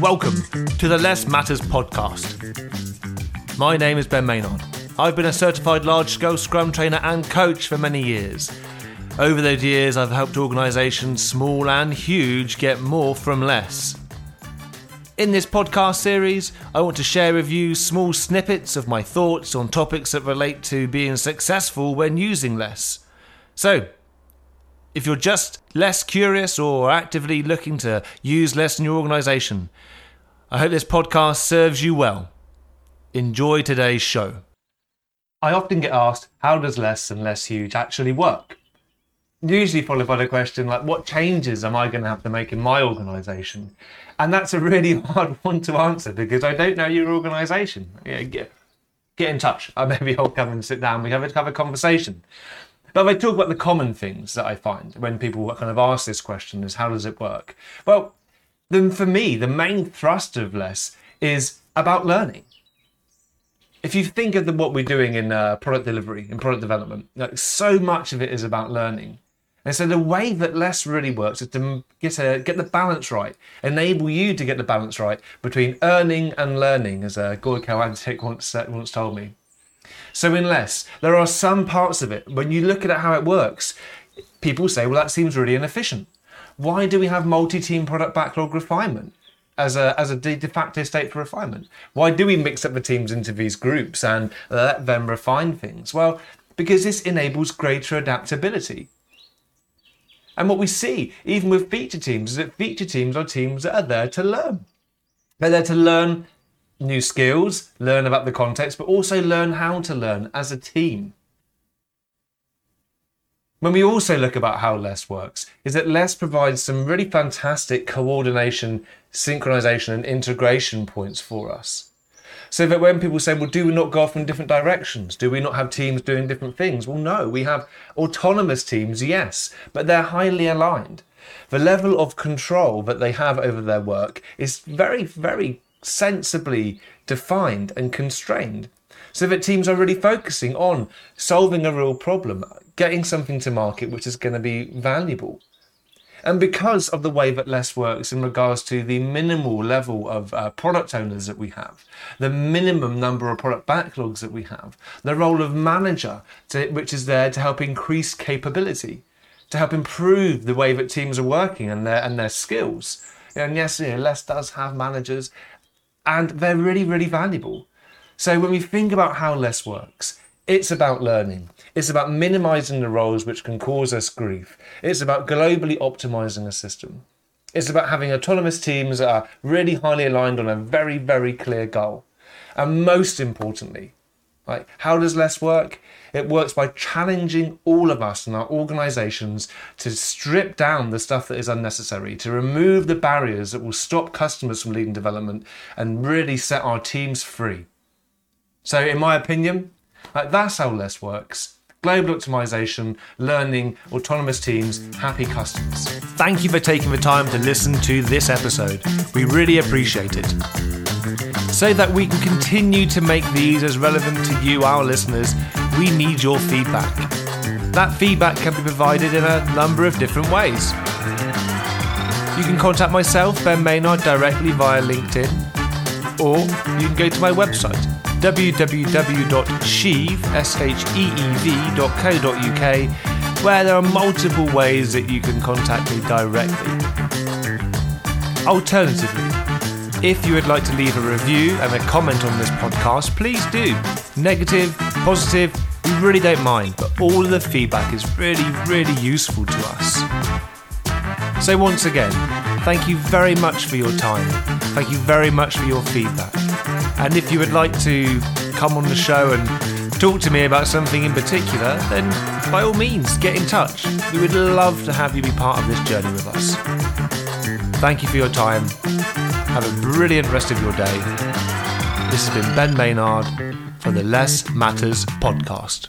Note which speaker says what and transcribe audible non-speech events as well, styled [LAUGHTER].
Speaker 1: Welcome to the LeSS Matters podcast. My name is Ben Maynard. I've been a certified large scale Scrum trainer and coach for many years. Over those years, I've helped organisations, small and huge, get more from less. In this podcast series, I want to share with you small snippets of my thoughts on topics that relate to being successful when using LeSS. So, if you're just less curious or actively looking to use LeSS in your organisation, I hope this podcast serves you well. Enjoy today's show. I often get asked, how does LeSS and LeSS Huge actually work? Usually followed by the question, like, what changes am I going to have to make in my organisation? And that's a really [LAUGHS] hard one to answer because I don't know your organisation. Yeah, get, get in touch. Maybe I'll [LAUGHS] come and sit down. We have a, have a conversation. But if I talk about the common things that I find when people kind of ask this question is how does it work? Well, then for me, the main thrust of LeSS is about learning. If you think of the, what we're doing in uh, product delivery, in product development, like so much of it is about learning. And so the way that less really works is to get a, get the balance right, enable you to get the balance right between earning and learning, as uh, Gojko Adzic [LAUGHS] once, once told me. So in LeSS, there are some parts of it, when you look at how it works, people say, well, that seems really inefficient. Why do we have multi-team product backlog refinement? As a, as a de facto state for refinement? Why do we mix up the teams into these groups and let them refine things? Well, because this enables greater adaptability. And what we see, even with feature teams, is that feature teams are teams that are there to learn. They're there to learn new skills, learn about the context, but also learn how to learn as a team. When we also look about how LeSS works, is that LeSS provides some really fantastic coordination, synchronization, and integration points for us. So that when people say, well, do we not go off in different directions? Do we not have teams doing different things? Well, no, we have autonomous teams, yes, but they're highly aligned. The level of control that they have over their work is very, very sensibly defined and constrained so that teams are really focusing on solving a real problem, getting something to market which is going to be valuable. And because of the way that LeSS works in regards to the minimal level of uh, product owners that we have, the minimum number of product backlogs that we have, the role of manager, to, which is there to help increase capability, to help improve the way that teams are working and their and their skills. And yes, you know, LeSS does have managers, and they're really, really valuable. So when we think about how LeSS works, it's about learning. It's about minimizing the roles which can cause us grief. It's about globally optimizing a system. It's about having autonomous teams that are really highly aligned on a very, very clear goal. And most importantly, like how does LeSS work? It works by challenging all of us and our organizations to strip down the stuff that is unnecessary, to remove the barriers that will stop customers from leading development and really set our teams free. So, in my opinion, like that's how LeSS works. Global optimization, learning, autonomous teams, happy customers. Thank you for taking the time to listen to this episode. We really appreciate it. So that we can continue to make these as relevant to you, our listeners, we need your feedback. That feedback can be provided in a number of different ways. You can contact myself, Ben Maynard, directly via LinkedIn, or you can go to my website, www.sheev.co.uk, where there are multiple ways that you can contact me directly. Alternatively, if you would like to leave a review and a comment on this podcast, please do. Negative, positive, we really don't mind, but all the feedback is really, really useful to us. So, once again, thank you very much for your time. Thank you very much for your feedback. And if you would like to come on the show and talk to me about something in particular, then by all means, get in touch. We would love to have you be part of this journey with us. Thank you for your time. Have a brilliant rest of your day. This has been Ben Maynard for the LeSS Matters podcast.